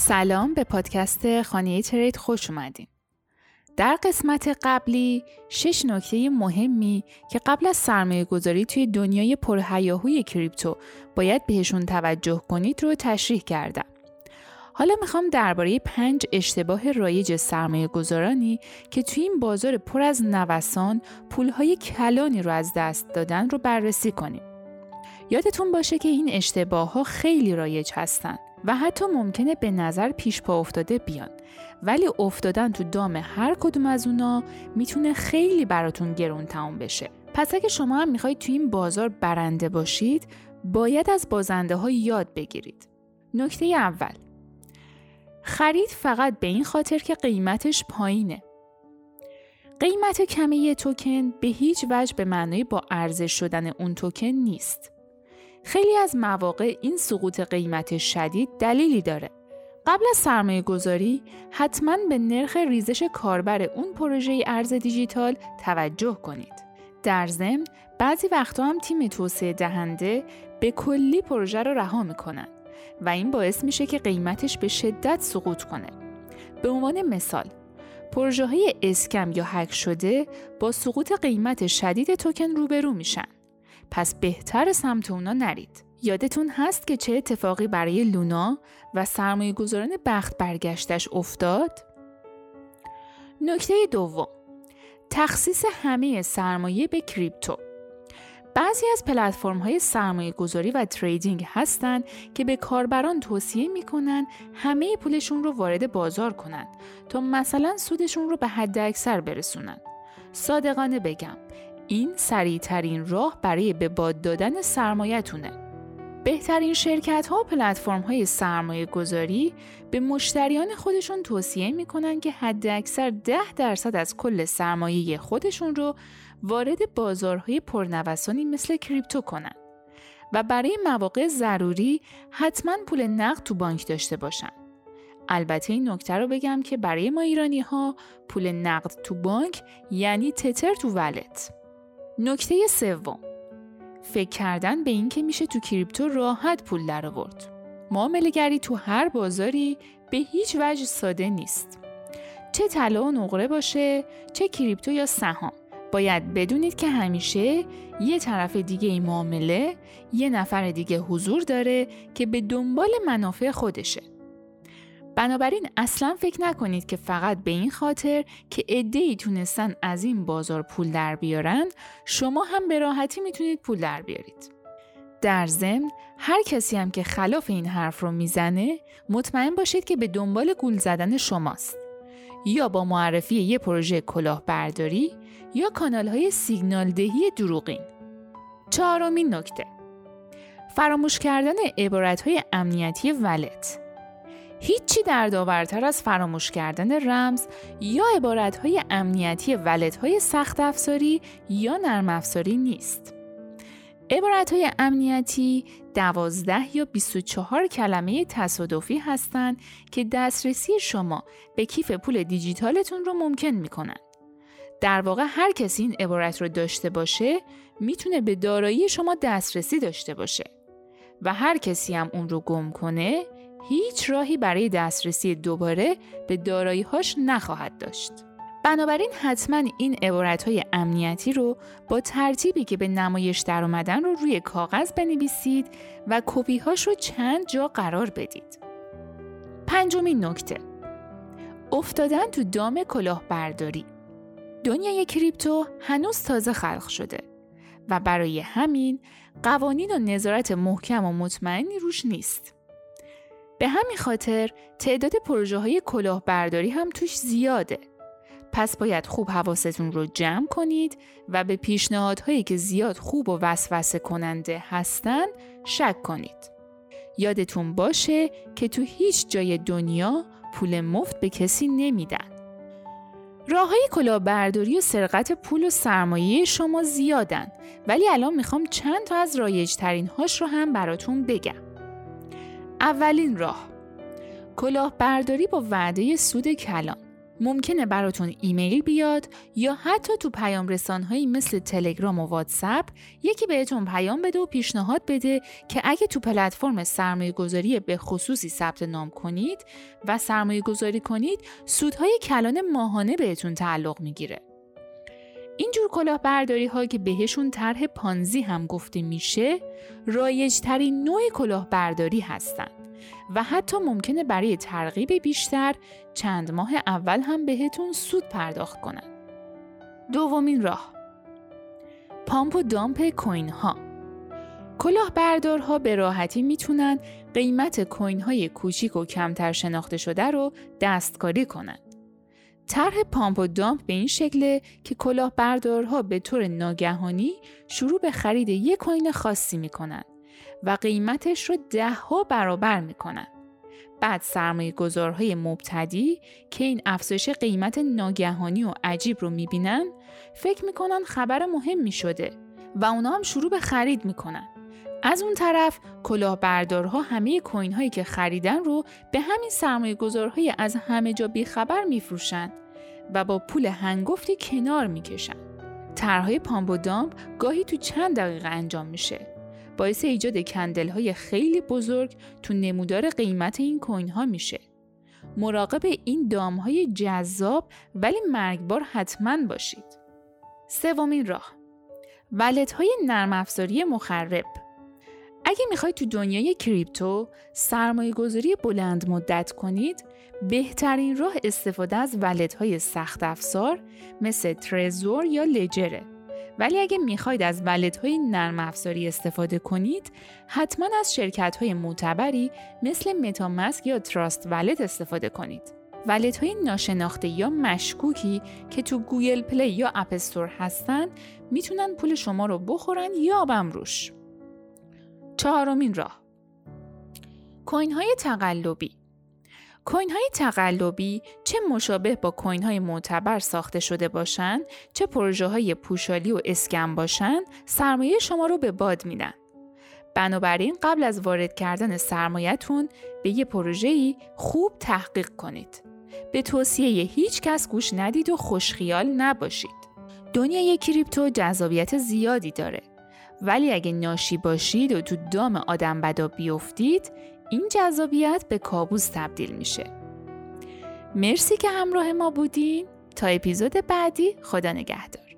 سلام به پادکست خانه ترید خوش اومدین. در قسمت قبلی شش نکته مهمی که قبل از سرمایه گذاری توی دنیای پرهیاهوی کریپتو باید بهشون توجه کنید رو تشریح کردم. حالا می‌خوام درباره پنج اشتباه رایج سرمایه گذارانی که توی این بازار پر از نوسان پولهای کلانی رو از دست دادن رو بررسی کنیم. یادتون باشه که این اشتباه ها خیلی رایج هستن و حتی ممکنه به نظر پیش پا افتاده بیان. ولی افتادن تو دام هر کدوم از اونا می‌تونه خیلی براتون گرون تمام بشه. پس اگه شما هم می‌خواید تو این بازار برنده باشید باید از بازنده ها یاد بگیرید. نکته اول. خرید فقط به این خاطر که قیمتش پایینه. قیمت کمی یه توکن به هیچ وجه به معنای با ارزش شدن اون توکن نیست. خیلی از مواقع این سقوط قیمت شدید دلیلی داره. قبل از سرمایه گذاری حتما به نرخ ریزش کاربر اون پروژه ارز دیجیتال توجه کنید. در ضمن بعضی وقتا هم تیم توسعه دهنده به کلی پروژه رو رها می‌کنن و این باعث میشه که قیمتش به شدت سقوط کنه. به عنوان مثال پروژه های اسکم یا هک شده با سقوط قیمت شدید توکن روبرو میشن. پس بهتر سمت اونا نرید. یادتون هست که چه اتفاقی برای لونا و سرمایه گذاران بخت برگشتش افتاد؟ نکته دوم تخصیص همه سرمایه به کریپتو بعضی از پلتفرم های سرمایه گذاری و تریدینگ هستند که به کاربران توصیه می‌کنن همه پولشون رو وارد بازار کنند تا مثلا سودشون رو به حد اکثر برسونن. صادقانه بگم این سریعترین راه برای به باد دادن سرمایهتونه. بهترین شرکت ها و پلتفرم های سرمایه گذاری به مشتریان خودشون توصیه می‌کنن که حد اکثر 10 درصد از کل سرمایه خودشون رو وارد بازارهای پرنوسانی مثل کریپتو کنن و برای مواقع ضروری حتما پول نقد تو بانک داشته باشن. البته این نکته رو بگم که برای ما ایرانی ها پول نقد تو بانک یعنی تتر تو ولت. نکته سوم فکر کردن به اینکه میشه تو کریپتو راحت پول در آورد. معامله گری تو هر بازاری به هیچ وجه ساده نیست. چه طلا و نقره باشه، چه کریپتو یا سهام. باید بدونید که همیشه یه طرف دیگه این معامله یه نفر دیگه حضور داره که به دنبال منافع خودشه. بنابراین اصلا فکر نکنید که فقط به این خاطر که ای تونستن از این بازار پول در بیارن شما هم به راحتی می‌تونید پول در بیارید. در ضمن هر کسی هم که خلاف این حرف رو می‌زنه مطمئن باشید که به دنبال گول زدن شماست. یا با معرفی یه پروژه کلاهبرداری یا کانال های سیگنال دهی دروغین. چهارمین نکته فراموش کردن عبارت های امنیتی ولت هیچی دردآورتر از فراموش کردن رمز یا عبارتهای امنیتی های سخت افزاری یا نرم افزاری نیست. عبارتهای امنیتی دوازده یا 24 کلمه تصادفی هستند که دسترسی شما به کیف پول دیجیتالتون رو ممکن می‌کنن. در واقع هر کسی این عبارت رو داشته باشه می‌تونه به دارایی شما دسترسی داشته باشه و هر کسی هم اون رو گم کنه هیچ راهی برای دسترسی دوباره به دارایی‌هاش نخواهد داشت. بنابراین حتما این های امنیتی رو با ترتیبی که به نمایش در اومدن رو روی کاغذ بنویسید و هاش رو چند جا قرار بدید. پنجمین نکته افتادن تو دام کلاهبرداری دنیای کریپتو هنوز تازه خلق شده و برای همین قوانین و نظارت محکم و مطمئنی روش نیست. به همین خاطر تعداد پروژه های کلاهبرداری هم توش زیاده. پس باید خوب حواستون رو جمع کنید و به پیشنهادهایی که زیاد خوب و وسوسه کننده هستن شک کنید. یادتون باشه که تو هیچ جای دنیا پول مفت به کسی نمیدن. راه های کلاهبرداری و سرقت پول و سرمایه شما زیادن ولی الان می‌خوام چند تا از رایج ترین هاش رو هم براتون بگم. اولین راه کلاهبرداری با وعده سود کلان ممکنه براتون ایمیل بیاد یا حتی تو پیام رسانهایی مثل تلگرام و واتساپ یکی بهتون پیام بده و پیشنهاد بده که اگه تو پلتفرم سرمایه گذاری به خصوصی ثبت نام کنید و سرمایه گذاری کنید سودهای کلان ماهانه بهتون تعلق می‌گیره. اینجور کلاهبرداری ها که بهشون طرح پانزی هم گفته میشه رایج ترین نوع کلاهبرداری هستند و حتی ممکنه برای ترغیب بیشتر چند ماه اول هم بهتون سود پرداخت کنن. دومین راه پامپ و دامپ کوین ها کلاهبردارها به راحتی می‌تونن قیمت کوین های کوچیک و کمتر شناخته شده رو دستکاری کنند. طرح پامپ و دامپ به این شکله که کلاهبردارها به طور ناگهانی شروع به خرید یک کوین خاصی می‌کنن و قیمتش رو ده ها برابر می‌کنن. بعد سرمایه گذارهای مبتدی که این افزایش قیمت ناگهانی و عجیب رو می‌بینن فکر می‌کنن خبر مهمی شده و اونا هم شروع به خرید می‌کنن. از اون طرف کلاهبردارها همه کوین هایی که خریدن رو به همین سرمایه گذارهای از همه جا بیخبر میفروشند و با پول هنگفتی کنار می‌کشن. طرحهای پامپ و دامپ گاهی تو چند دقیقه انجام میشه. باعث ایجاد کندل های خیلی بزرگ تو نمودار قیمت این کوین ها میشه. مراقب این دام های جذاب ولی مرگبار حتما باشید. سومین راه ولت های نرم افزاری مخرب اگه می‌خواید تو دنیای کریپتو سرمایه گذاری بلند مدت کنید بهترین راه استفاده از ولت های سخت افزار مثل ترزور یا لجره ولی اگه می‌خواید از ولت های نرم افزاری استفاده کنید حتما از شرکت های معتبری مثل MetaMask یا Trust Wallet استفاده کنید. wallet های ناشناخته یا مشکوکی که تو Google Play یا App Store هستن می‌تونن پول شما رو بخورن یا بمروش چهارمین راه. coin های تقلبی. coin های تقلبی چه مشابه با coin های معتبر ساخته شده باشند چه پروژه های پوشالی و scam باشند سرمایه شما رو به باد میدن. بنابراین قبل از وارد کردن سرمایهتون به یه پروژه‌ای خوب تحقیق کنید. به توصیه هیچ کس گوش ندید و خوشخیال نباشید. دنیای کریپتو جذابیت زیادی داره. ولی اگه ناشی باشید و تو دام آدم بدا بیفتید این جذابیت به کابوس تبدیل میشه. مرسی که همراه ما بودین. تا اپیزود بعدی خدا نگهدار.